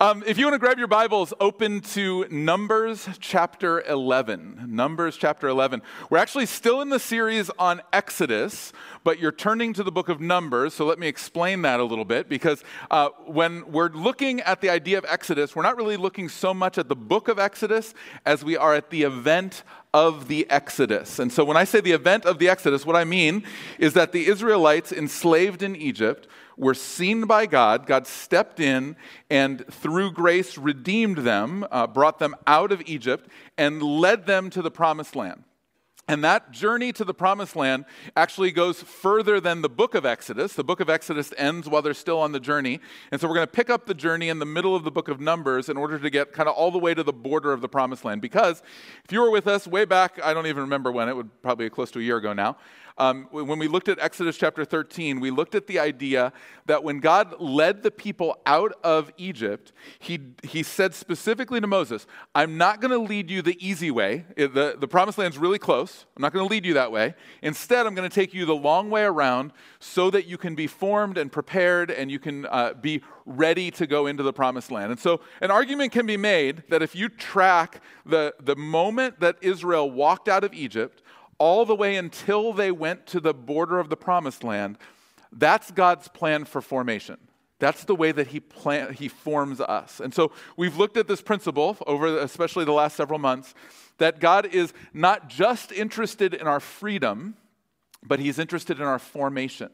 Um, if you want to grab your Bibles, open to Numbers chapter 11. Numbers chapter 11. We're actually still in the series on Exodus, but you're turning to the book of Numbers, so let me explain that a little bit because uh, when we're looking at the idea of Exodus, we're not really looking so much at the book of Exodus as we are at the event of the Exodus. And so when I say the event of the Exodus, what I mean is that the Israelites enslaved in Egypt were seen by God. God stepped in and through grace redeemed them, uh, brought them out of Egypt, and led them to the promised land. And that journey to the promised land actually goes further than the book of Exodus. The book of Exodus ends while they're still on the journey. And so we're going to pick up the journey in the middle of the book of Numbers in order to get kind of all the way to the border of the promised land. Because if you were with us way back, I don't even remember when, it would probably be close to a year ago now, um, when we looked at Exodus chapter 13, we looked at the idea that when God led the people out of Egypt, he, he said specifically to Moses, I'm not going to lead you the easy way. The, the promised land's really close. I'm not going to lead you that way. Instead, I'm going to take you the long way around so that you can be formed and prepared and you can uh, be ready to go into the promised land. And so, an argument can be made that if you track the, the moment that Israel walked out of Egypt, all the way until they went to the border of the promised land, that's God's plan for formation. That's the way that he, plan, he forms us. And so we've looked at this principle over especially the last several months that God is not just interested in our freedom, but he's interested in our formation.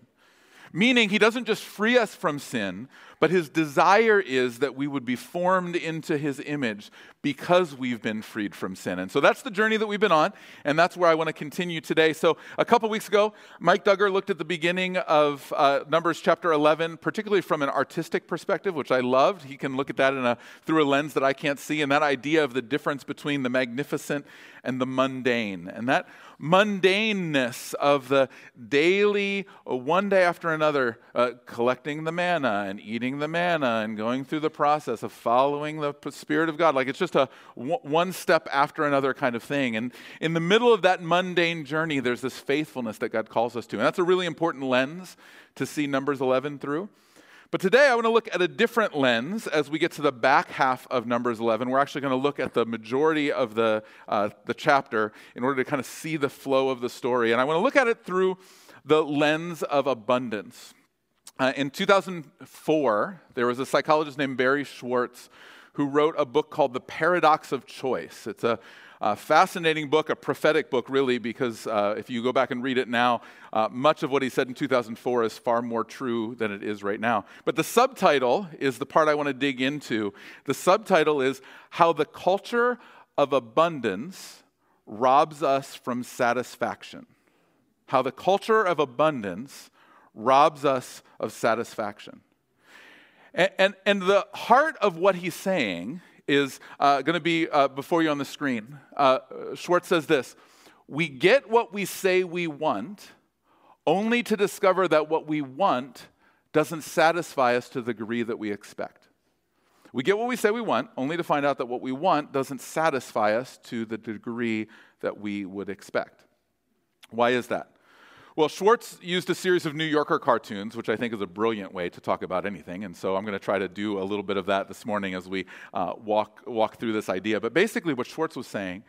Meaning, he doesn't just free us from sin, but his desire is that we would be formed into his image because we've been freed from sin. And so that's the journey that we've been on, and that's where I want to continue today. So, a couple weeks ago, Mike Duggar looked at the beginning of uh, Numbers chapter 11, particularly from an artistic perspective, which I loved. He can look at that a, through a lens that I can't see, and that idea of the difference between the magnificent and the mundane. And that mundaneness of the daily, one day after another, uh, collecting the manna and eating the manna and going through the process of following the Spirit of God. Like it's just a one step after another kind of thing. And in the middle of that mundane journey, there's this faithfulness that God calls us to. And that's a really important lens to see Numbers 11 through. But today I want to look at a different lens as we get to the back half of Numbers 11. We're actually going to look at the majority of the, uh, the chapter in order to kind of see the flow of the story. And I want to look at it through the lens of abundance. Uh, in 2004, there was a psychologist named Barry Schwartz who wrote a book called The Paradox of Choice. It's a, a fascinating book, a prophetic book, really, because uh, if you go back and read it now, uh, much of what he said in 2004 is far more true than it is right now. But the subtitle is the part I want to dig into. The subtitle is How the Culture of Abundance Robs Us from Satisfaction. How the culture of abundance robs us of satisfaction. And, and, and the heart of what he's saying is uh, going to be uh, before you on the screen. Uh, Schwartz says this We get what we say we want only to discover that what we want doesn't satisfy us to the degree that we expect. We get what we say we want only to find out that what we want doesn't satisfy us to the degree that we would expect. Why is that? Well, Schwartz used a series of New Yorker cartoons, which I think is a brilliant way to talk about anything. And so I'm going to try to do a little bit of that this morning as we uh, walk, walk through this idea. But basically, what Schwartz was saying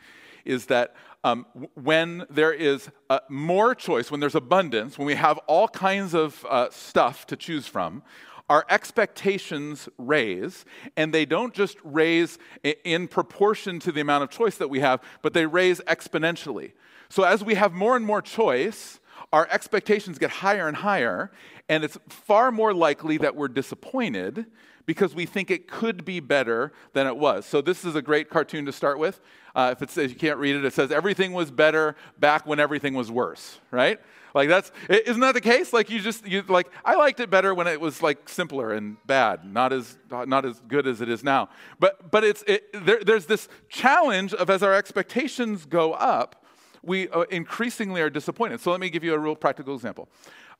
is that um, when there is uh, more choice, when there's abundance, when we have all kinds of uh, stuff to choose from, our expectations raise, and they don't just raise in proportion to the amount of choice that we have, but they raise exponentially. So as we have more and more choice, our expectations get higher and higher, and it's far more likely that we're disappointed because we think it could be better than it was. So, this is a great cartoon to start with. Uh, if it says you can't read it, it says everything was better back when everything was worse, right? Like that's isn't that the case? Like you just you like I liked it better when it was like simpler and bad, not as not as good as it is now. But but it's it, there, there's this challenge of as our expectations go up, we uh, increasingly are disappointed. So let me give you a real practical example.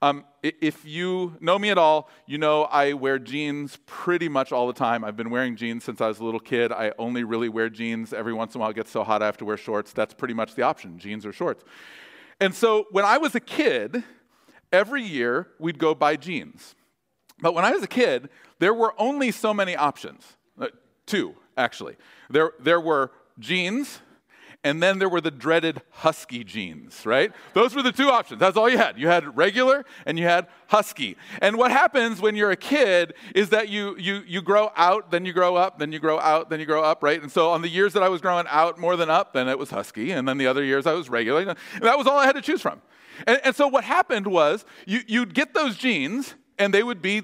Um, if you know me at all, you know I wear jeans pretty much all the time. I've been wearing jeans since I was a little kid. I only really wear jeans. Every once in a while it gets so hot I have to wear shorts. That's pretty much the option jeans or shorts. And so when I was a kid, every year we'd go buy jeans. But when I was a kid, there were only so many options. Uh, two, actually. There, there were jeans, and then there were the dreaded husky jeans, right? Those were the two options. That's all you had. You had regular and you had husky. And what happens when you're a kid is that you, you, you grow out, then you grow up, then you grow out, then you grow up, right? And so on the years that I was growing out more than up, then it was husky. And then the other years I was regular. And that was all I had to choose from. And, and so what happened was you, you'd get those jeans, and they would be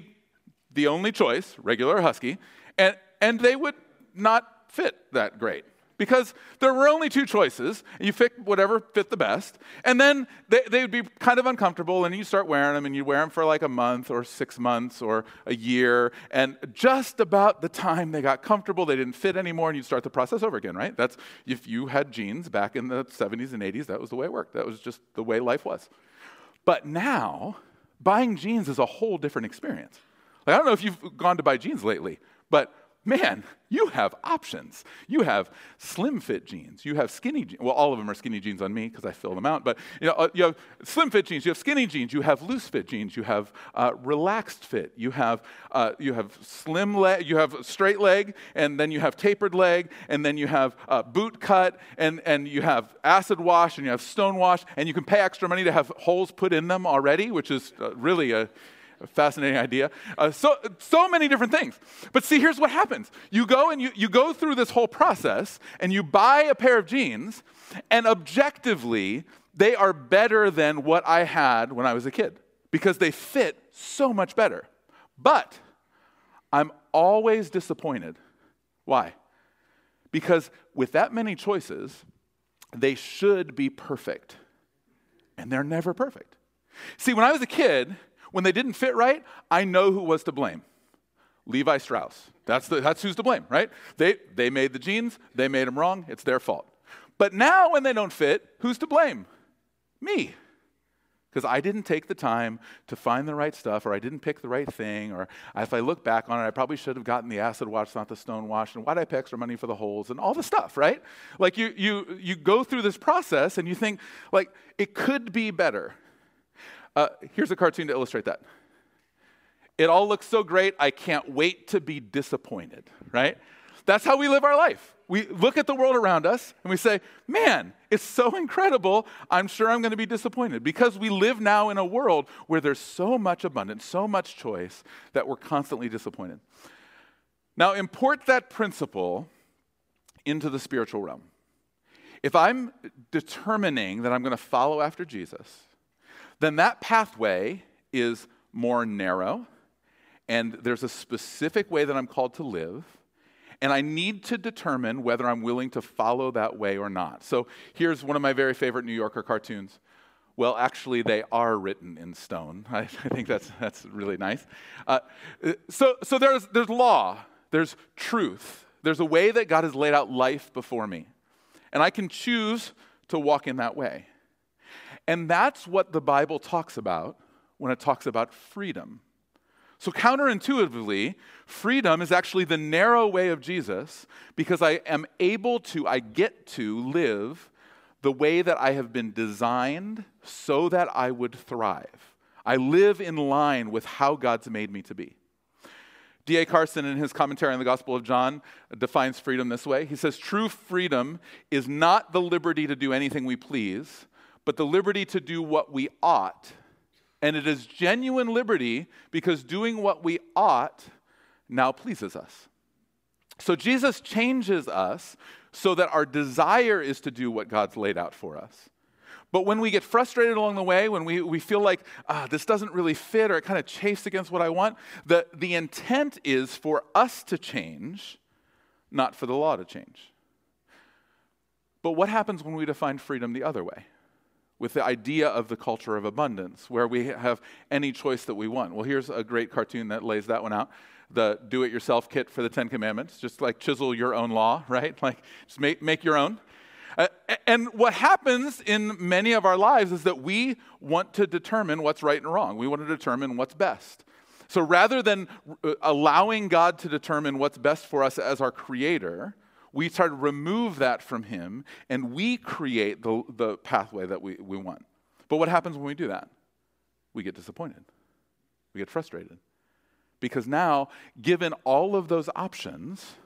the only choice, regular or husky, and, and they would not fit that great because there were only two choices. You pick whatever fit the best, and then they, they would be kind of uncomfortable, and you start wearing them, and you wear them for like a month or six months or a year, and just about the time they got comfortable, they didn't fit anymore, and you start the process over again, right? That's if you had jeans back in the 70s and 80s, that was the way it worked. That was just the way life was. But now, buying jeans is a whole different experience. Like, I don't know if you've gone to buy jeans lately, but man, you have options. You have slim fit jeans. You have skinny jeans. Well, all of them are skinny jeans on me because I fill them out. But you know, uh, you have slim fit jeans. You have skinny jeans. You have loose fit jeans. You have uh, relaxed fit. You have uh, you have slim leg. You have straight leg, and then you have tapered leg, and then you have uh, boot cut, and and you have acid wash, and you have stone wash, and you can pay extra money to have holes put in them already, which is uh, really a fascinating idea. Uh, so, so many different things. But see, here's what happens you go and you, you go through this whole process and you buy a pair of jeans, and objectively, they are better than what I had when I was a kid because they fit so much better. But I'm always disappointed. Why? Because with that many choices, they should be perfect. And they're never perfect. See, when I was a kid, when they didn't fit right, I know who was to blame. Levi Strauss. That's, the, that's who's to blame, right? They, they made the jeans, they made them wrong, it's their fault. But now when they don't fit, who's to blame? Me. Because I didn't take the time to find the right stuff, or I didn't pick the right thing, or if I look back on it, I probably should have gotten the acid wash, not the stone wash, and why did I pay extra money for the holes, and all the stuff, right? Like you, you, you go through this process and you think, like, it could be better. Uh, here's a cartoon to illustrate that. It all looks so great, I can't wait to be disappointed, right? That's how we live our life. We look at the world around us and we say, man, it's so incredible. I'm sure I'm going to be disappointed because we live now in a world where there's so much abundance, so much choice that we're constantly disappointed. Now, import that principle into the spiritual realm. If I'm determining that I'm going to follow after Jesus, then that pathway is more narrow, and there's a specific way that I'm called to live, and I need to determine whether I'm willing to follow that way or not. So here's one of my very favorite New Yorker cartoons. Well, actually, they are written in stone. I, I think that's, that's really nice. Uh, so so there's, there's law, there's truth, there's a way that God has laid out life before me. And I can choose to walk in that way. And that's what the Bible talks about when it talks about freedom. So, counterintuitively, freedom is actually the narrow way of Jesus because I am able to, I get to live the way that I have been designed so that I would thrive. I live in line with how God's made me to be. D.A. Carson, in his commentary on the Gospel of John, defines freedom this way. He says, True freedom is not the liberty to do anything we please, but the liberty to do what we ought. And it is genuine liberty because doing what we ought now pleases us. So Jesus changes us so that our desire is to do what God's laid out for us. But when we get frustrated along the way, when we, we feel like, ah, this doesn't really fit or it kind of chafes against what I want, the, the intent is for us to change, not for the law to change. But what happens when we define freedom the other way? With the idea of the culture of abundance, where we have any choice that we want. Well, here's a great cartoon that lays that one out the do it yourself kit for the Ten Commandments, just like chisel your own law, right? Like, just make, make your own. Uh, and what happens in many of our lives is that we want to determine what's right and wrong. We want to determine what's best. So rather than uh, allowing God to determine what's best for us as our creator, we try to remove that from him and we create the, the pathway that we, we want. But what happens when we do that? We get disappointed, we get frustrated. Because now, given all of those options,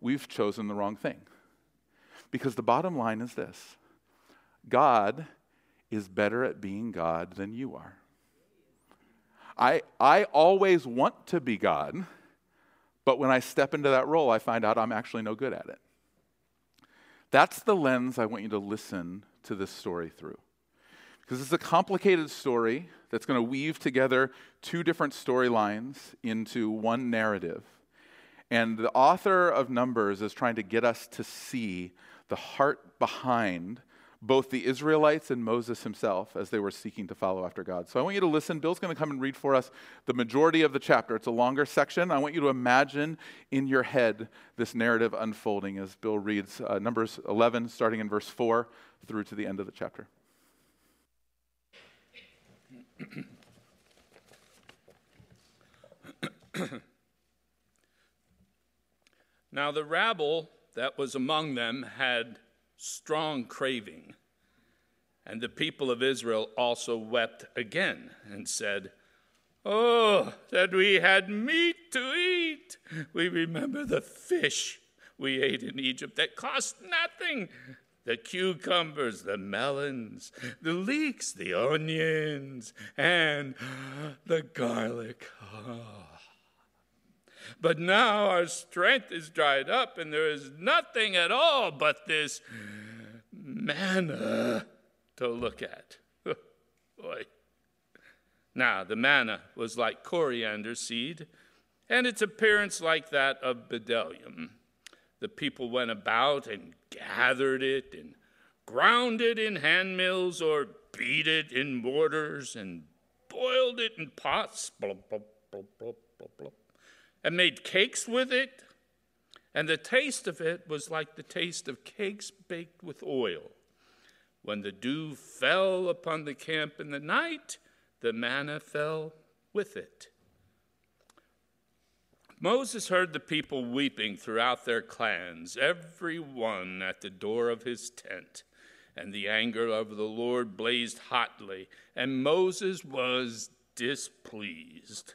we've chosen the wrong thing. Because the bottom line is this God is better at being God than you are. I, I always want to be God, but when I step into that role, I find out I'm actually no good at it. That's the lens I want you to listen to this story through. Because it's a complicated story that's going to weave together two different storylines into one narrative. And the author of Numbers is trying to get us to see the heart behind both the Israelites and Moses himself as they were seeking to follow after God. So I want you to listen. Bill's going to come and read for us the majority of the chapter. It's a longer section. I want you to imagine in your head this narrative unfolding as Bill reads uh, Numbers 11, starting in verse 4 through to the end of the chapter. now the rabble that was among them had strong craving. And the people of Israel also wept again and said, Oh, that we had meat to eat! We remember the fish we ate in Egypt that cost nothing the cucumbers, the melons, the leeks, the onions, and the garlic. Oh. But now our strength is dried up, and there is nothing at all but this manna to look at. Boy. Now, the manna was like coriander seed, and its appearance like that of bdellium. The people went about and gathered it and ground it in hand mills or beat it in mortars and boiled it in pots and made cakes with it. And the taste of it was like the taste of cakes baked with oil. When the dew fell upon the camp in the night, the manna fell with it. Moses heard the people weeping throughout their clans, every one at the door of his tent. And the anger of the Lord blazed hotly, and Moses was displeased.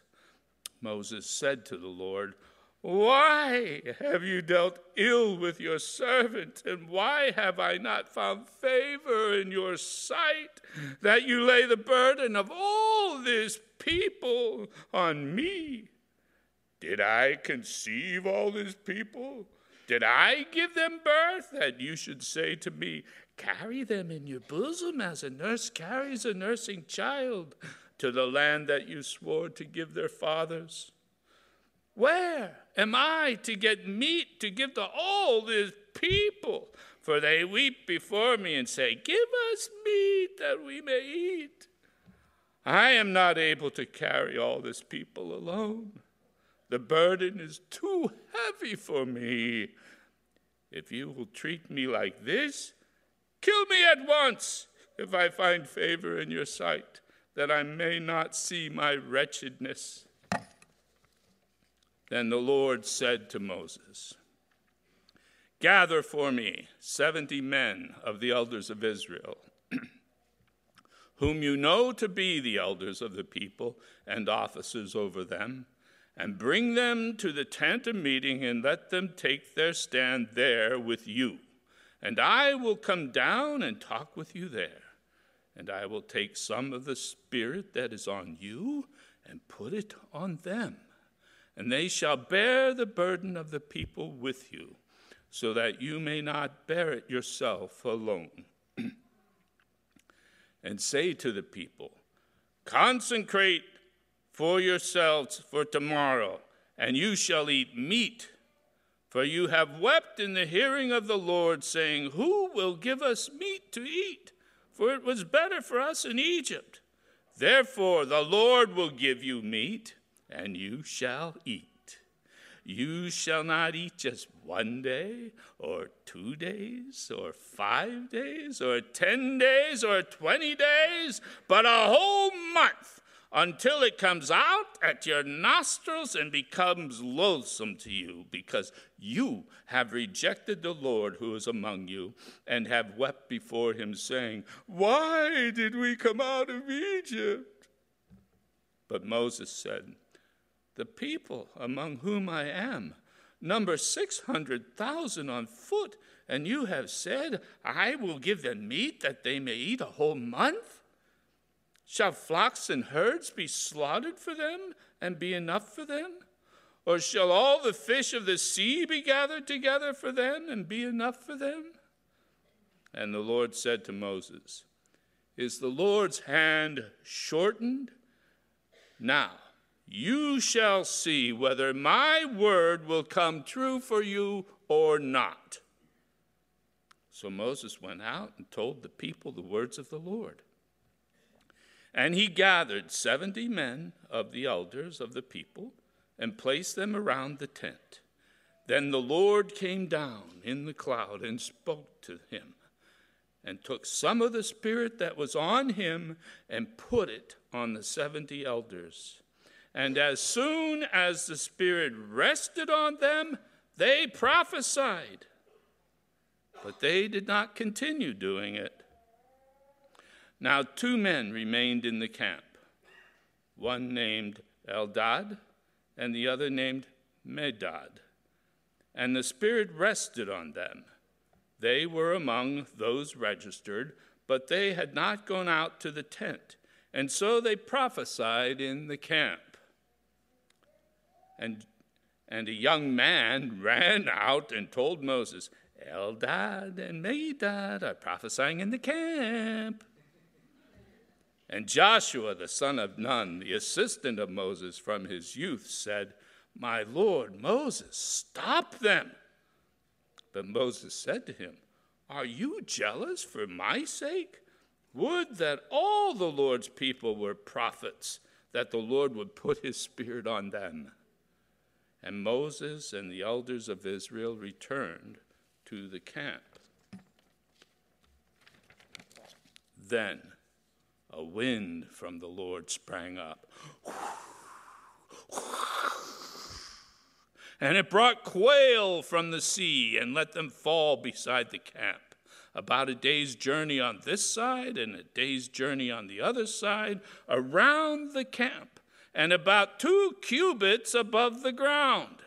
Moses said to the Lord, Why have you dealt ill with your servant, and why have I not found favor in your sight, that you lay the burden of all this people on me? Did I conceive all these people? Did I give them birth that you should say to me, Carry them in your bosom as a nurse carries a nursing child to the land that you swore to give their fathers? Where am I to get meat to give to all these people? For they weep before me and say, Give us meat that we may eat. I am not able to carry all this people alone. The burden is too heavy for me. If you will treat me like this, kill me at once if I find favor in your sight, that I may not see my wretchedness. Then the Lord said to Moses, Gather for me seventy men of the elders of Israel, whom you know to be the elders of the people and officers over them and bring them to the tent of meeting and let them take their stand there with you. And I will come down and talk with you there. And I will take some of the Spirit that is on you and put it on them. And they shall bear the burden of the people with you, so that you may not bear it yourself alone. and say to the people, Consecrate for yourselves for tomorrow, and you shall eat meat. For you have wept in the hearing of the Lord, saying, Who will give us meat to eat? For it was better for us in Egypt. Therefore, the Lord will give you meat, and you shall eat. You shall not eat just one day, or two days, or five days, or ten days, or twenty days, but a whole month until it comes out at your nostrils and becomes loathsome to you, because you have rejected the Lord who is among you, and have wept before him, saying, Why did we come out of Egypt? But Moses said, The people among whom I am number 600,000 on foot, and you have said, I will give them meat that they may eat a whole month? Shall flocks and herds be slaughtered for them and be enough for them? Or shall all the fish of the sea be gathered together for them and be enough for them? And the Lord said to Moses, Is the Lord's hand shortened? Now you shall see whether my word will come true for you or not. So Moses went out and told the people the words of the Lord. And he gathered seventy men of the elders of the people and placed them around the tent. Then the Lord came down in the cloud and spoke to him, and took some of the Spirit that was on him and put it on the seventy elders. And as soon as the Spirit rested on them, they prophesied. But they did not continue doing it. Now, two men remained in the camp one named Eldad and the other named Medad. And the Spirit rested on them. They were among those registered, but they had not gone out to the tent. And so they prophesied in the camp. And, and a young man ran out and told Moses, Eldad and Medad are prophesying in the camp. And Joshua, the son of Nun, the assistant of Moses from his youth, said, My Lord Moses, stop them. But Moses said to him, Are you jealous for my sake? Would that all the Lord's people were prophets, that the Lord would put his spirit on them. And Moses and the elders of Israel returned to the camp. Then a wind from the Lord sprang up. And it brought quail from the sea and let them fall beside the camp, about a day's journey on this side and a day's journey on the other side, around the camp and about two cubits above the ground.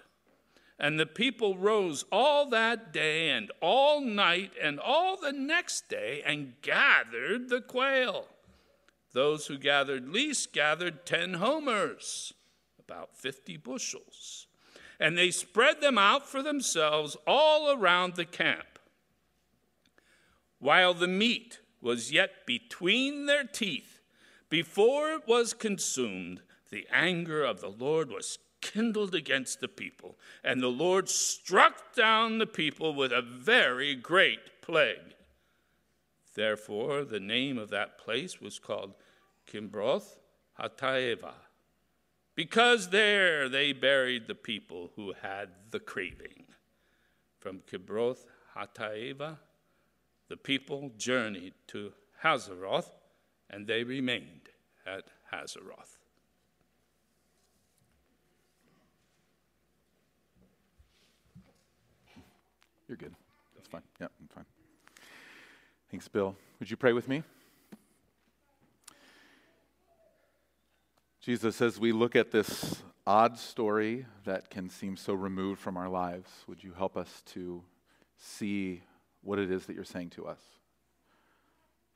And the people rose all that day and all night and all the next day and gathered the quail. Those who gathered least gathered ten homers, about fifty bushels. And they spread them out for themselves all around the camp. While the meat was yet between their teeth, before it was consumed, the anger of the Lord was kindled against the people, and the Lord struck down the people with a very great plague. Therefore, the name of that place was called Kibroth Hattaavah, because there they buried the people who had the craving. From Kibroth Hattaavah, the people journeyed to Hazeroth, and they remained at Hazeroth. You're good. That's fine. Yeah, I'm fine. Thanks, Bill. Would you pray with me? Jesus, as we look at this odd story that can seem so removed from our lives, would you help us to see what it is that you're saying to us?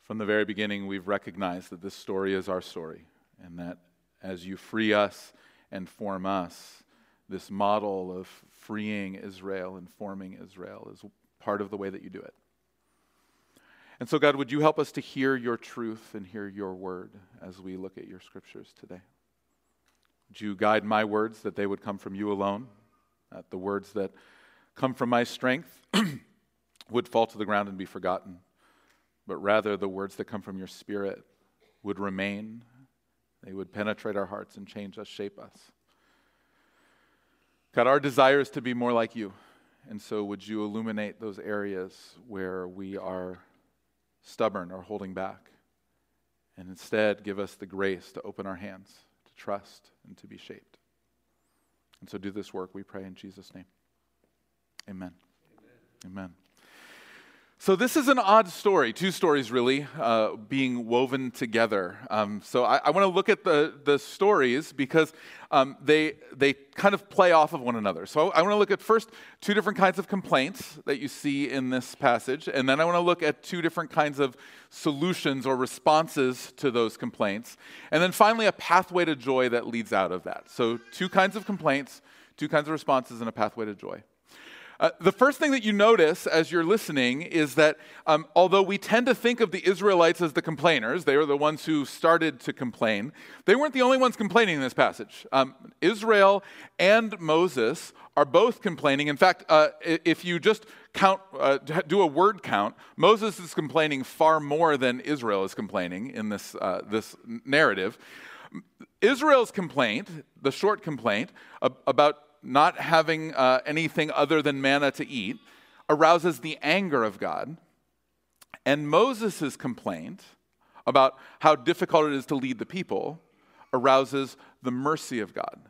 From the very beginning, we've recognized that this story is our story, and that as you free us and form us, this model of freeing Israel and forming Israel is part of the way that you do it. And so, God, would you help us to hear your truth and hear your word as we look at your scriptures today? Would you guide my words that they would come from you alone, that the words that come from my strength would fall to the ground and be forgotten, but rather the words that come from your spirit would remain, they would penetrate our hearts and change us, shape us. God, our desire is to be more like you. And so, would you illuminate those areas where we are stubborn or holding back? And instead, give us the grace to open our hands, to trust, and to be shaped. And so, do this work, we pray in Jesus' name. Amen. Amen. Amen. So, this is an odd story, two stories really uh, being woven together. Um, so, I, I want to look at the, the stories because um, they, they kind of play off of one another. So, I want to look at first two different kinds of complaints that you see in this passage, and then I want to look at two different kinds of solutions or responses to those complaints, and then finally a pathway to joy that leads out of that. So, two kinds of complaints, two kinds of responses, and a pathway to joy. Uh, the first thing that you notice as you're listening is that um, although we tend to think of the Israelites as the complainers, they were the ones who started to complain, they weren't the only ones complaining in this passage. Um, Israel and Moses are both complaining. In fact, uh, if you just count, uh, do a word count, Moses is complaining far more than Israel is complaining in this, uh, this narrative. Israel's complaint, the short complaint about not having uh, anything other than manna to eat, arouses the anger of God. And Moses' complaint about how difficult it is to lead the people arouses the mercy of God.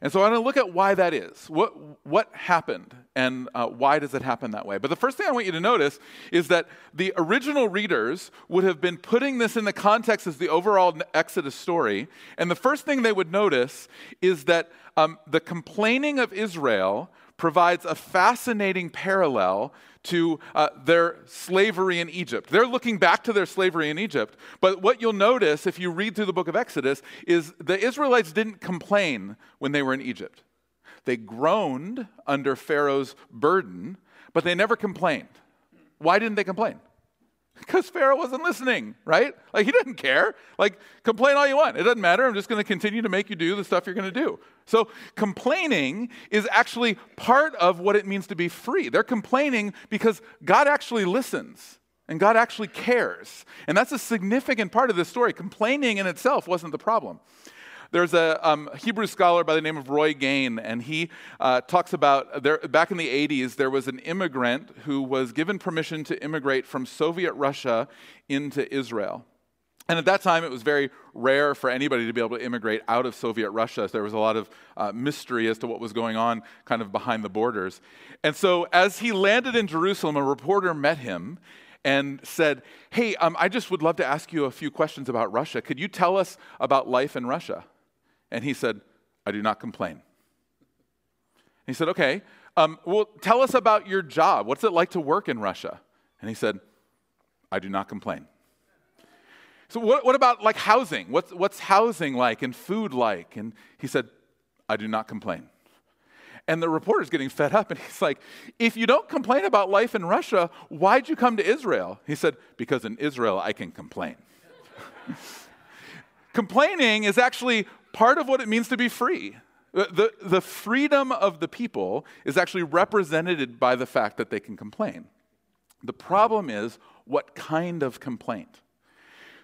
And so I'm going to look at why that is. What, what happened and uh, why does it happen that way? But the first thing I want you to notice is that the original readers would have been putting this in the context as the overall Exodus story. And the first thing they would notice is that um, the complaining of Israel provides a fascinating parallel to uh, their slavery in Egypt. They're looking back to their slavery in Egypt. But what you'll notice if you read through the book of Exodus is the Israelites didn't complain when they were in Egypt. They groaned under Pharaoh's burden, but they never complained. Why didn't they complain? Because Pharaoh wasn't listening, right? Like he didn't care. Like complain all you want. It doesn't matter. I'm just going to continue to make you do the stuff you're going to do. So complaining is actually part of what it means to be free. They're complaining because God actually listens and God actually cares. And that's a significant part of this story. Complaining in itself wasn't the problem. There's a um, Hebrew scholar by the name of Roy Gane, and he uh, talks about there, back in the 80s, there was an immigrant who was given permission to immigrate from Soviet Russia into Israel. And at that time, it was very rare for anybody to be able to immigrate out of Soviet Russia. So there was a lot of uh, mystery as to what was going on kind of behind the borders. And so, as he landed in Jerusalem, a reporter met him and said, Hey, um, I just would love to ask you a few questions about Russia. Could you tell us about life in Russia? And he said, I do not complain. He said, Okay, um, well, tell us about your job. What's it like to work in Russia? And he said, I do not complain. So, what, what about like housing? What's, what's housing like and food like? And he said, I do not complain. And the reporter's getting fed up, and he's like, If you don't complain about life in Russia, why'd you come to Israel? He said, Because in Israel, I can complain. Complaining is actually part of what it means to be free. The, the, freedom of the people is actually represented by the fact that they can complain. The problem is what kind of complaint?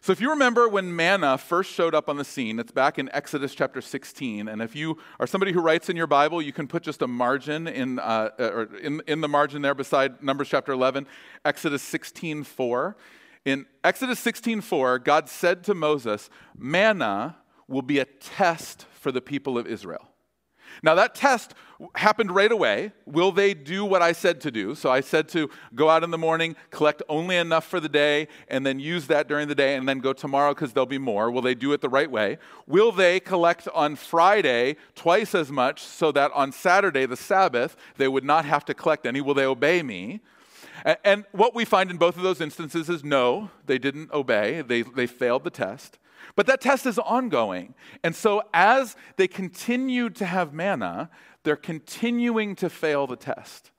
So, if you remember when manna first showed up on the scene, it's back in Exodus chapter 16. And if you are somebody who writes in your Bible, you can put just a margin in, uh, or in, in the margin there beside Numbers chapter 11, Exodus 16 4. In Exodus 16 4, God said to Moses, Manna will be a test for the people of Israel. Now, that test happened right away. Will they do what I said to do? So I said to go out in the morning, collect only enough for the day, and then use that during the day, and then go tomorrow because there'll be more. Will they do it the right way? Will they collect on Friday twice as much so that on Saturday, the Sabbath, they would not have to collect any? Will they obey me? And what we find in both of those instances is no, they didn't obey. They, they failed the test. But that test is ongoing. And so as they continue to have manna, they're continuing to fail the test.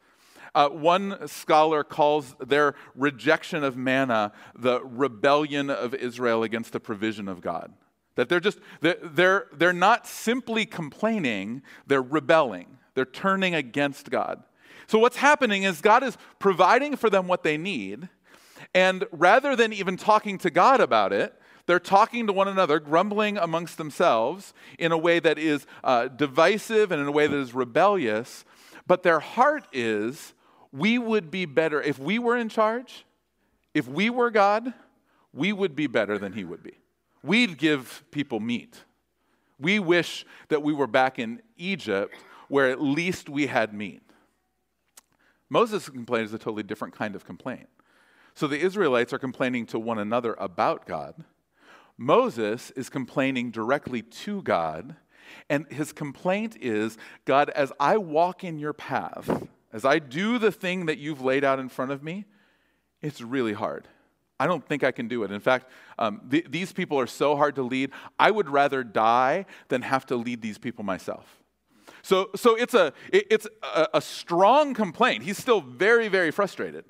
Uh, one scholar calls their rejection of manna the rebellion of Israel against the provision of God. That they're just, they're, they're not simply complaining, they're rebelling. They're turning against God. So what's happening is God is providing for them what they need. And rather than even talking to God about it, they're talking to one another, grumbling amongst themselves in a way that is uh, divisive and in a way that is rebellious. But their heart is, we would be better. If we were in charge, if we were God, we would be better than He would be. We'd give people meat. We wish that we were back in Egypt where at least we had meat. Moses' complaint is a totally different kind of complaint. So the Israelites are complaining to one another about God. Moses is complaining directly to God. And his complaint is God, as I walk in your path, as I do the thing that you've laid out in front of me, it's really hard. I don't think I can do it. In fact, um, th- these people are so hard to lead. I would rather die than have to lead these people myself. So, so it's, a, it, it's a, a strong complaint. He's still very, very frustrated.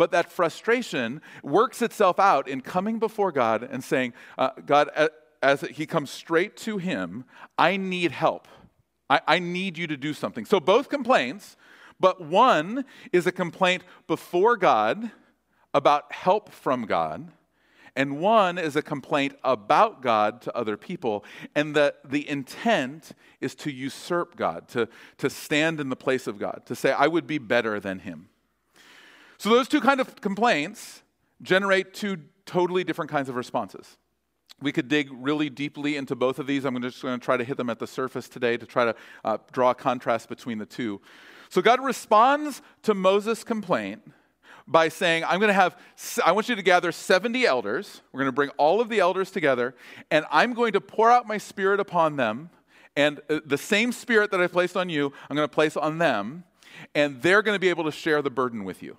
But that frustration works itself out in coming before God and saying, uh, God, as, he comes straight to him, I need help. I, I need you to do something. So both complaints, but one is a complaint before God about help from God, and one is a complaint about God to other people. And the, the intent is to usurp God, to, to stand in the place of God, to say, I would be better than him. So those two kind of complaints generate two totally different kinds of responses. We could dig really deeply into both of these. I'm just going to try to hit them at the surface today to try to uh, draw a contrast between the two. So God responds to Moses' complaint by saying, I'm going to have, I want you to gather 70 elders. We're going to bring all of the elders together, and I'm going to pour out my spirit upon them. And uh, the same spirit that I placed on you, I'm going to place on them, and they're going to be able to share the burden with you.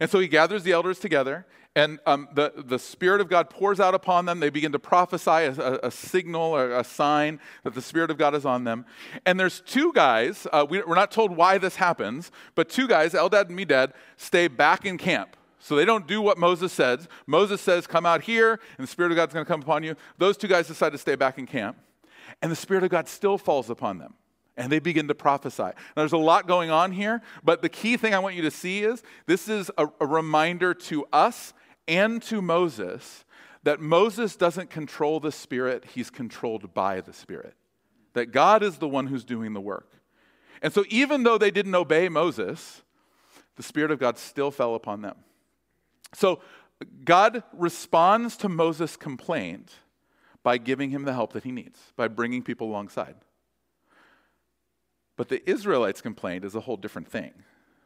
And so he gathers the elders together, and um, the, the Spirit of God pours out upon them. They begin to prophesy a, a, a, signal or a sign that the Spirit of God is on them. And there's two guys, uh, we, are not told why this happens, but two guys, Eldad and Medad, stay back in camp. So they don't do what Moses says. Moses says, Come out here, and the Spirit of God's going to come upon you. Those two guys decide to stay back in camp, and the Spirit of God still falls upon them and they begin to prophesy. Now, there's a lot going on here, but the key thing I want you to see is this is a, a, reminder to us and to Moses that Moses doesn't control the Spirit, he's controlled by the Spirit. That God is the one who's doing the work. And so, even though they didn't obey Moses, the Spirit of God still fell upon them. So, God responds to Moses' complaint by giving him the help that he needs, by bringing people alongside. But the Israelites' complaint is a whole different thing.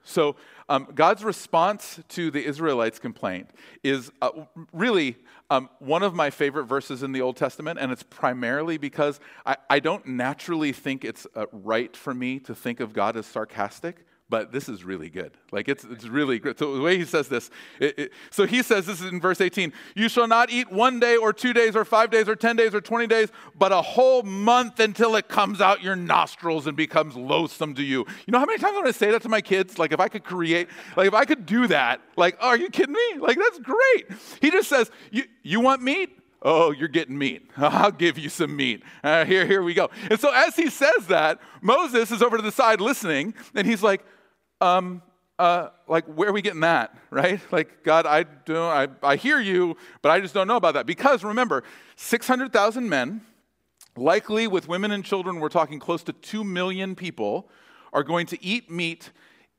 So, um, God's response to the Israelites' complaint is uh, really um, one of my favorite verses in the Old Testament, and it's primarily because I, I don't naturally think it's uh, right for me to think of God as sarcastic but this is really good. Like it's, it's really good. So the way he says this, it, it, so he says this is in verse 18, you shall not eat one day or two days or five days or 10 days or 20 days, but a whole month until it comes out your nostrils and becomes loathsome to you. You know how many times I want to say that to my kids? Like if I could create, like if I could do that, like, oh, are you kidding me? Like that's great. He just says, you, you want meat? Oh, you're getting meat. I'll give you some meat. Uh, here, here we go. And so as he says that, Moses is over to the side listening, and he's like, um, uh, like where are we getting that right? Like god i don't I, I hear you but i just don't know about that. Because remember 600000 men likely with women and children we're talking close to 2 million people are going to eat meat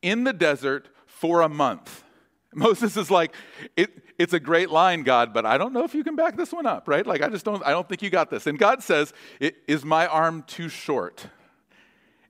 in the desert for a month. Moses is like it, it's a great line god but i don't know if you can back this one up right? Like i just don't i don't think you got this. And god says is my arm too short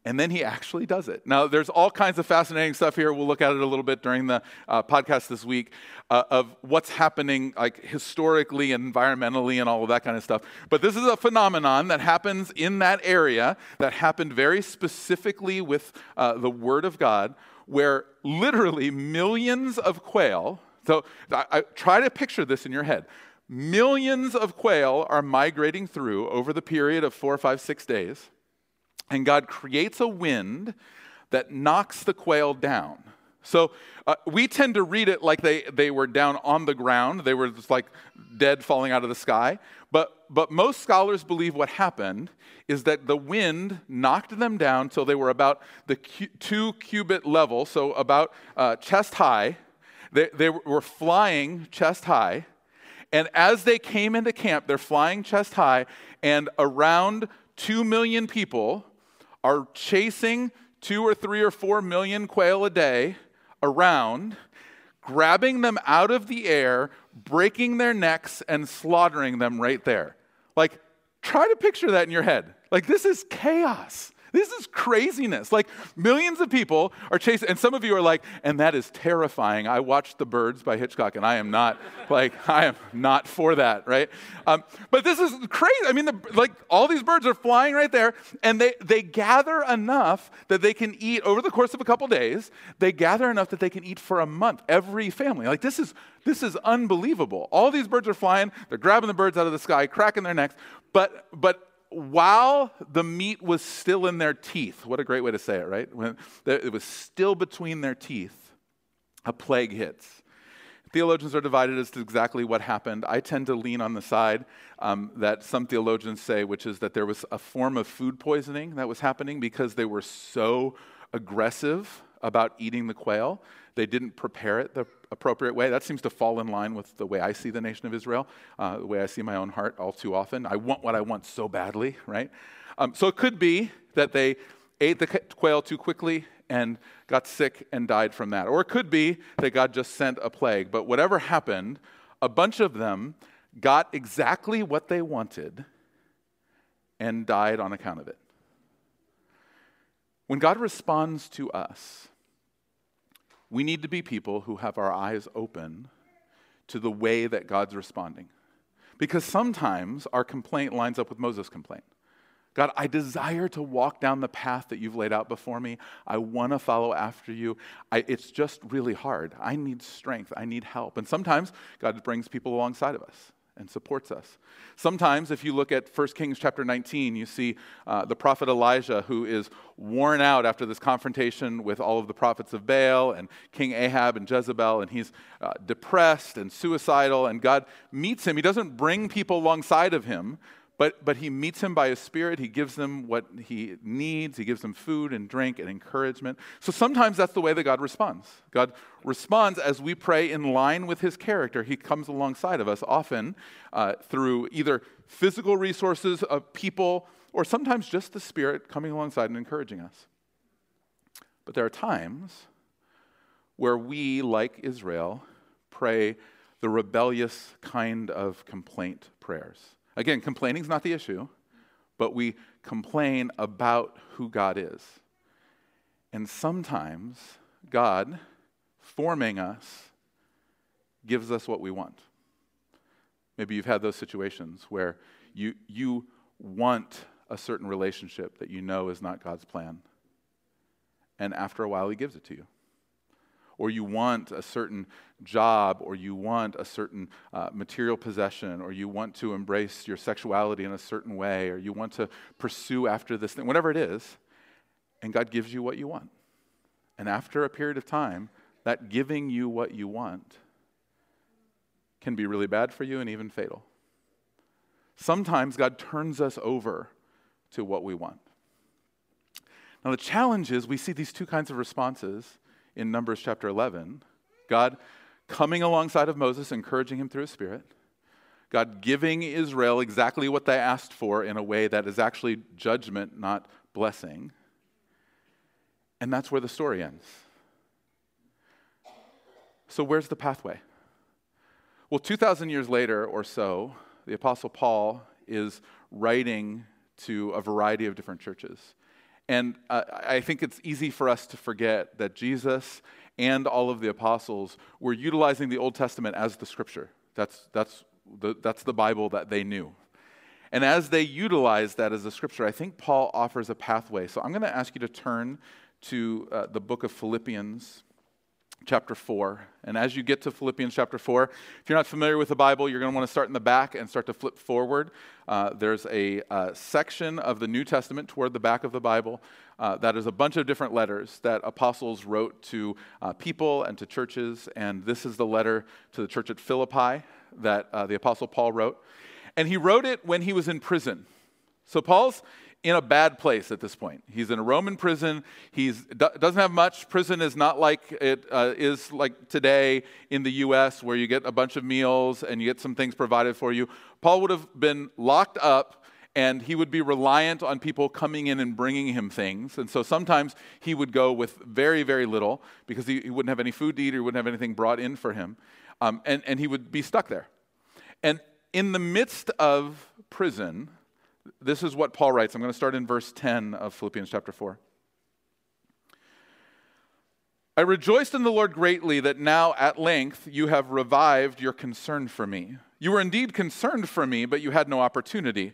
and then he actually does it. Now, there's all kinds of fascinating stuff here. We'll look at it a little bit during the uh, podcast this week uh, of what's happening, like historically and environmentally and all of that kind of stuff. But this is a phenomenon that happens in that area that happened very specifically with uh, the Word of God, where literally millions of quail. So I, I try to picture this in your head. Millions of quail are migrating through over the period of four, five, six days and God creates a wind that knocks the quail down. So uh, we tend to read it like they, they were down on the ground, they were just like dead falling out of the sky. But, but most scholars believe what happened is that the wind knocked them down till they were about the cu- two cubit level, so about uh, chest high. They, they were flying chest high. And as they came into camp, they're flying chest high, and around two million people are chasing two or three or four million quail a day around, grabbing them out of the air, breaking their necks, and slaughtering them right there. Like, try to picture that in your head. Like, this is chaos. This is craziness. Like millions of people are chasing, and some of you are like, and that is terrifying. I watched The Birds by Hitchcock, and I am not like I am not for that, right? Um, but this is crazy. I mean, the, like all these birds are flying right there, and they they gather enough that they can eat over the course of a couple days. They gather enough that they can eat for a month. Every family, like this is this is unbelievable. All these birds are flying. They're grabbing the birds out of the sky, cracking their necks. But but while the meat was still in their teeth, what a great way to say it, right? When it was still between their teeth, a plague hits. Theologians are divided as to exactly what happened. I tend to lean on the side um, that some theologians say, which is that there was a form of food poisoning that was happening because they were so aggressive about eating the quail. They didn't prepare it the appropriate way. That seems to fall in line with the way I see the nation of Israel, uh, the way I see my own heart all too often. I want what I want so badly, right? Um, so it could be that they ate the quail too quickly and got sick and died from that. Or it could be that God just sent a plague. But whatever happened, a bunch of them got exactly what they wanted and died on account of it. When God responds to us, we need to be people who have our eyes open to the way that God's responding. Because sometimes our complaint lines up with Moses' complaint. God, I desire to walk down the path that you've laid out before me. I want to follow after you. I, it's just really hard. I need strength. I need help. And sometimes God brings people alongside of us and supports us. Sometimes, if you look at 1 Kings chapter 19, you see uh, the prophet Elijah who is worn out after this confrontation with all of the prophets of Baal and King Ahab and Jezebel, and he's uh, depressed and suicidal, and God meets him. He doesn't bring people alongside of him, but, but he meets him by his spirit. He gives them what he needs. He gives them food and drink and encouragement. So sometimes that's the way that God responds. God responds as we pray in line with his character. He comes alongside of us, often uh, through either physical resources of people or sometimes just the spirit coming alongside and encouraging us. But there are times where we, like Israel, pray the rebellious kind of complaint prayers. Again, complaining is not the issue, but we complain about who God is. And sometimes God, forming us, gives us what we want. Maybe you've had those situations where you, you want a certain relationship that you know is not God's plan. And after a while, He gives it to you or you want a certain job, or you want a certain uh, material possession, or you want to embrace your sexuality in a certain way, or you want to pursue after this thing, whatever it is, and God gives you what you want. And after a period of time, that giving you what you want can be really bad for you and even fatal. Sometimes God turns us over to what we want. Now, the challenge is we see these two kinds of responses in Numbers chapter 11. God coming alongside of Moses, encouraging him through his spirit. God giving Israel exactly what they asked for in a way that is actually judgment, not blessing. And that's where the story ends. So, where's the pathway? Well, 2,000 years later or so, the Apostle Paul is writing to a variety of different churches. And uh, I think it's easy for us to forget that Jesus and all of the apostles were utilizing the Old Testament as the scripture. That's, that's, the, that's the Bible that they knew. And as they utilize that as a scripture, I think Paul offers a pathway. So I'm going to ask you to turn to uh, the book of Philippians, chapter 4. And as you get to Philippians chapter 4, if you're not familiar with the Bible, you're going to want to start in the back and start to flip forward. Uh, there's a uh, section of the New Testament toward the back of the Bible uh, that is a bunch of different letters that apostles wrote to uh, people and to churches. And this is the letter to the church at Philippi that uh, the apostle Paul wrote. And he wrote it when he was in prison. So Paul's in a bad place at this point. He's in a Roman prison. He doesn't have much. Prison is not like it uh, is like today in the U.S., where you get a bunch of meals and you get some things provided for you. Paul would have been locked up and he would be reliant on people coming in and bringing him things. And so sometimes he would go with very, very little because he, he wouldn't have any food to eat or he wouldn't have anything brought in for him. Um, and, and he would be stuck there. And in the midst of prison, This is what Paul writes. I'm going to start in verse 10 of Philippians chapter 4. I rejoiced in the Lord greatly that now at length you have revived your concern for me. You were indeed concerned for me, but you had no opportunity.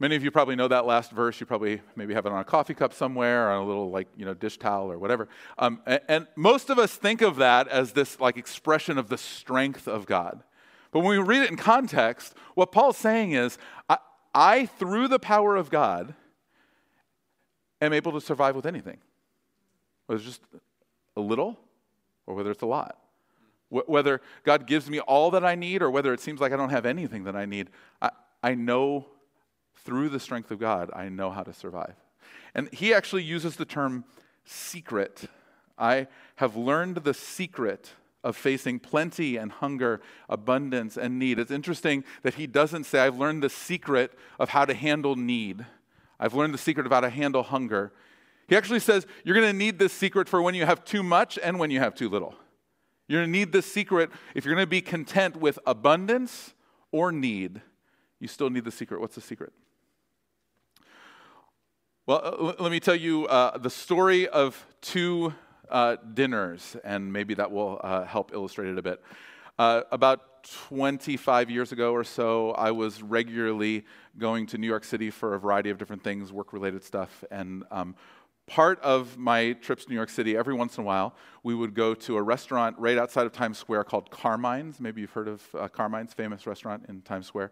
Many of you probably know that last verse. You probably maybe have it on a coffee cup somewhere, or on a little like you know dish towel or whatever. Um, and, and most of us think of that as this like expression of the strength of God. But when we read it in context, what Paul's saying is, I, I through the power of God, am able to survive with anything. Whether it's just a little, or whether it's a lot. Wh- whether God gives me all that I need, or whether it seems like I don't have anything that I need, I, I know through the strength of God, I know how to survive. And he actually uses the term secret. I have learned the secret of facing plenty and hunger, abundance and need. It's interesting that he doesn't say, I've learned the secret of how to handle need. I've learned the secret of how to handle hunger. He actually says, You're going to need this secret for when you have too much and when you have too little. You're going to need this secret if you're going to be content with abundance or need. You still need the secret. What's the secret? Well, uh, let me tell you uh, the story of two uh, dinners, and maybe that will uh, help illustrate it a bit. Uh, about 25 years ago or so, I was regularly going to New York City for a variety of different things, work related stuff. And um, part of my trips to New York City, every once in a while, we would go to a restaurant right outside of Times Square called Carmine's. Maybe you've heard of uh, Carmine's, famous restaurant in Times Square.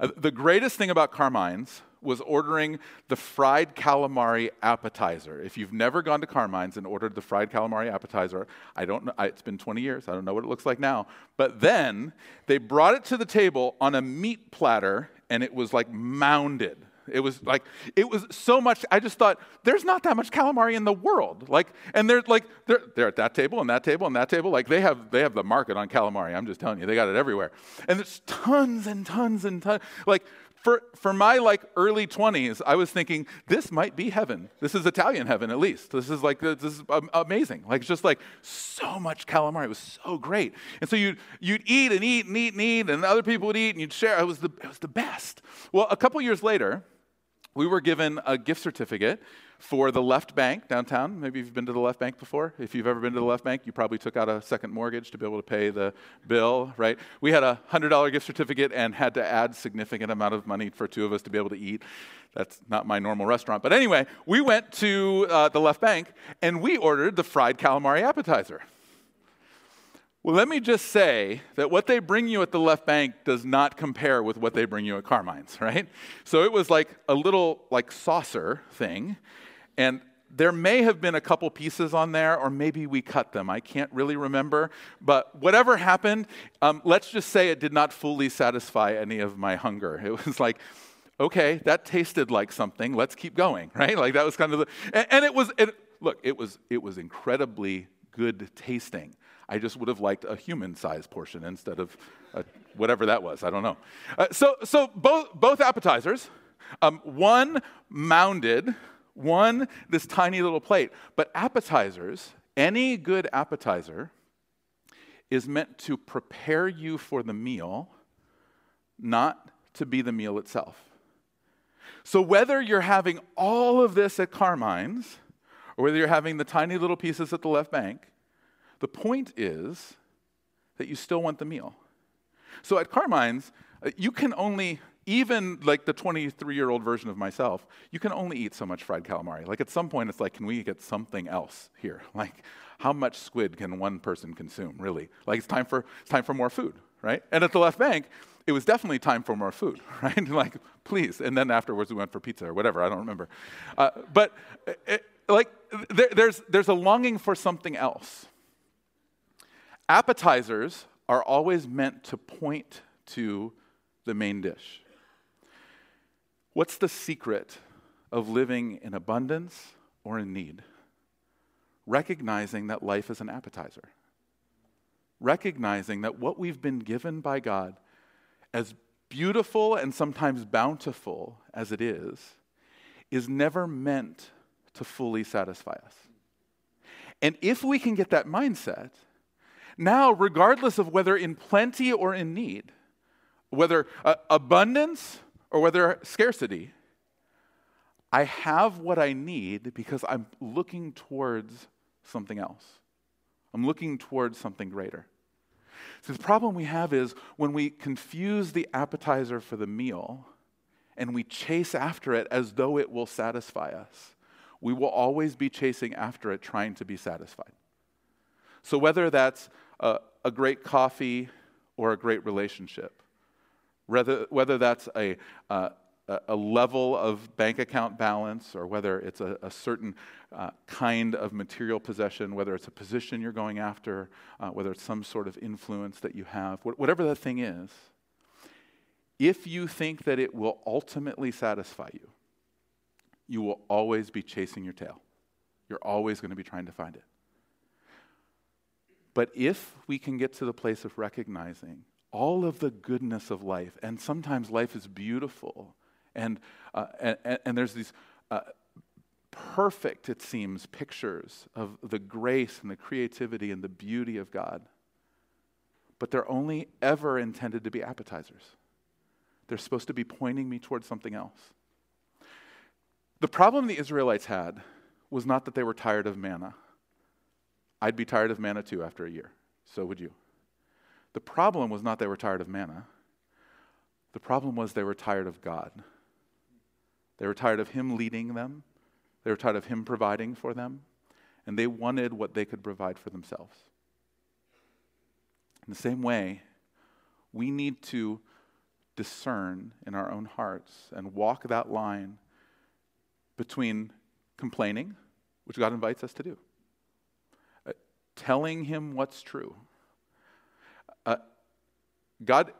Uh, the greatest thing about Carmine's was ordering the fried calamari appetizer. If you've never gone to Carmine's and ordered the fried calamari appetizer, I don't know, it's been 20 years, I don't know what it looks like now. But then they brought it to the table on a meat platter and it was like mounded it was like, it was so much. I just thought, there's not that much calamari in the world. Like, and they're like, they're, they're at that table and that table and that table. Like, they have, they have the market on calamari. I'm just telling you, they got it everywhere. And there's tons and tons and tons. Like, for, for my like early 20s i was thinking this might be heaven this is italian heaven at least this is like this is amazing like just like so much calamari it was so great and so you'd, you'd eat and eat and eat and eat and other people would eat and you'd share it was the, it was the best well a couple years later we were given a gift certificate for the left bank downtown. Maybe you've been to the left bank before. If you've ever been to the left bank, you probably took out a second mortgage to be able to pay the bill, right? We had a $100 gift certificate and had to add significant amount of money for two of us to be able to eat. That's not my normal restaurant. But anyway, we went to uh, the left bank and we ordered the fried calamari appetizer. Well, let me just say that what they bring you at the left bank does not compare with what they bring you at Carmine's, right? So it was like a little like saucer thing, and there may have been a couple pieces on there, or maybe we cut them. I can't really remember. But whatever happened, um, let's just say it did not fully satisfy any of my hunger. It was like, okay, that tasted like something. Let's keep going, right? Like that was kind of the, and, and it was, it, look, it was, it was incredibly good tasting. I just would have liked a human sized portion instead of a, whatever that was. I don't know. Uh, so, so both, both appetizers, um, one mounded, one this tiny little plate. But appetizers, any good appetizer, is meant to prepare you for the meal, not to be the meal itself. So, whether you're having all of this at Carmine's, or whether you're having the tiny little pieces at the left bank, the point is that you still want the meal. So at Carmine's, uh, you can only, even like the 23 year old version of myself, you can only eat so much fried calamari. Like at some point, it's like, can we get something else here? Like, how much squid can one person consume, really? Like, it's time for, it's time for more food, right? And at the left bank, it was definitely time for more food, right? like, please. And then afterwards, we went for pizza or whatever, I don't remember. Uh, but, it, like, there, there's, there's a longing for something else. Appetizers are always meant to point to the main dish. What's the secret of living in abundance or in need? recognizing that life is an appetizer. Recognizing that what we've been given by God, as beautiful and sometimes bountiful as it is, is never meant to fully satisfy us. And if we can get that mindset, now, regardless of whether in plenty or in need, whether uh, abundance or whether scarcity, I have what I need because I'm looking towards something else. I'm looking towards something greater. So the problem we have is when we confuse the appetizer for the meal and we chase after it as though it will satisfy us, we will always be chasing after it trying to be satisfied. So whether that's a, a great coffee or a great relationship, whether, whether that's a, a level of bank account balance or whether it's a, a certain uh, kind of material possession, whether it's a position you're going after, uh, whether it's some sort of influence that you have, wh- whatever that thing is, if you think that it will ultimately satisfy you, you will always be chasing your tail. You're always going to be trying to find it. But if we can get to the place of recognizing all of the goodness of life, and sometimes life is beautiful, and, uh, and, and, there's these uh, perfect, it seems, pictures of the grace and the creativity and the beauty of God. But they're only ever intended to be appetizers. They're supposed to be pointing me towards something else. The problem the Israelites had was not that they were tired of manna. I'd be tired of manna too after a year. So would you. The problem was not they were tired of manna. The problem was they were tired of God. They were tired of Him leading them, they were tired of Him providing for them, and they wanted what they could provide for themselves. In the same way, we need to discern in our own hearts and walk that line between complaining, which God invites us to do, telling Him what's true. Uh, God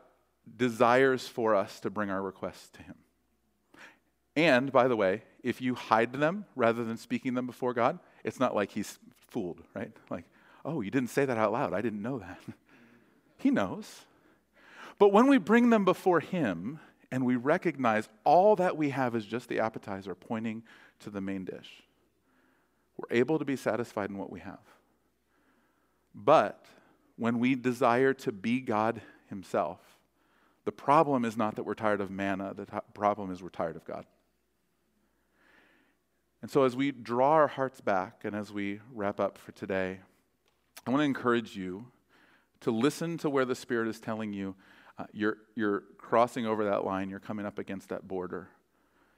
desires for us to bring our requests to Him. And, by the way, if you hide them rather than speaking them before God, it's not like He's fooled, right? Like, oh, you didn't say that out loud. I didn't know that. he knows. But when we bring them before Him, and we recognize all that we have is just the appetizer pointing to the main dish. We're able to be satisfied in what we have. But when we desire to be God Himself, the problem is not that we're tired of manna, the t- problem is we're tired of God. And so, as we draw our hearts back and as we wrap up for today, I want to encourage you to listen to where the Spirit is telling you uh, you're, you're crossing over that line, you're coming up against that border.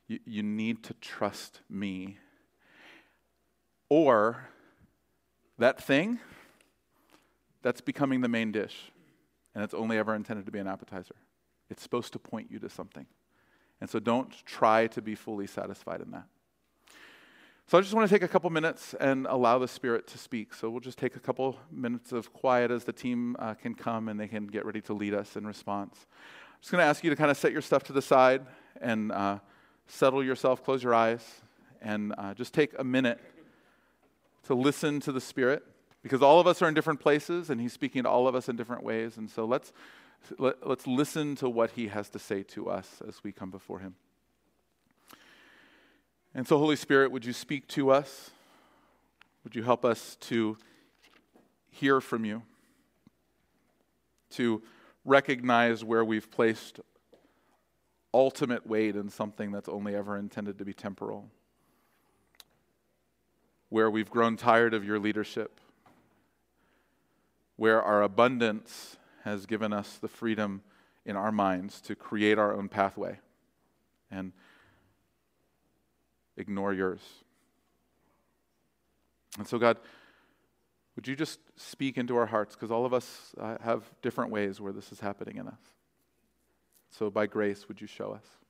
You, you need to trust me. Or that thing, that's becoming the main dish, and it's only ever intended to be an appetizer. It's supposed to point you to something. And so don't try to be fully satisfied in that. So I just want to take a couple minutes and allow the Spirit to speak. So we'll just take a couple minutes of quiet as the team uh, can come and they can get ready to lead us in response. I'm just going to ask you to kind of set your stuff to the side and uh, settle yourself, close your eyes, and uh, just take a minute to listen to the Spirit because all of us are in different places and He's speaking to all of us in different ways. And so let's, let, let's listen to what He has to say to us as we come before Him. And so, Holy Spirit, would you speak to us? Would you help us to hear from you? To recognize where we've placed ultimate weight in something that's only ever intended to be temporal? Where we've grown tired of your leadership? Where our abundance has given us the freedom in our minds to create our own pathway? And ignore yours. And so, God, would you just speak into our hearts? Because all of us uh, have different ways where this is happening in us. So, by grace, would you show us?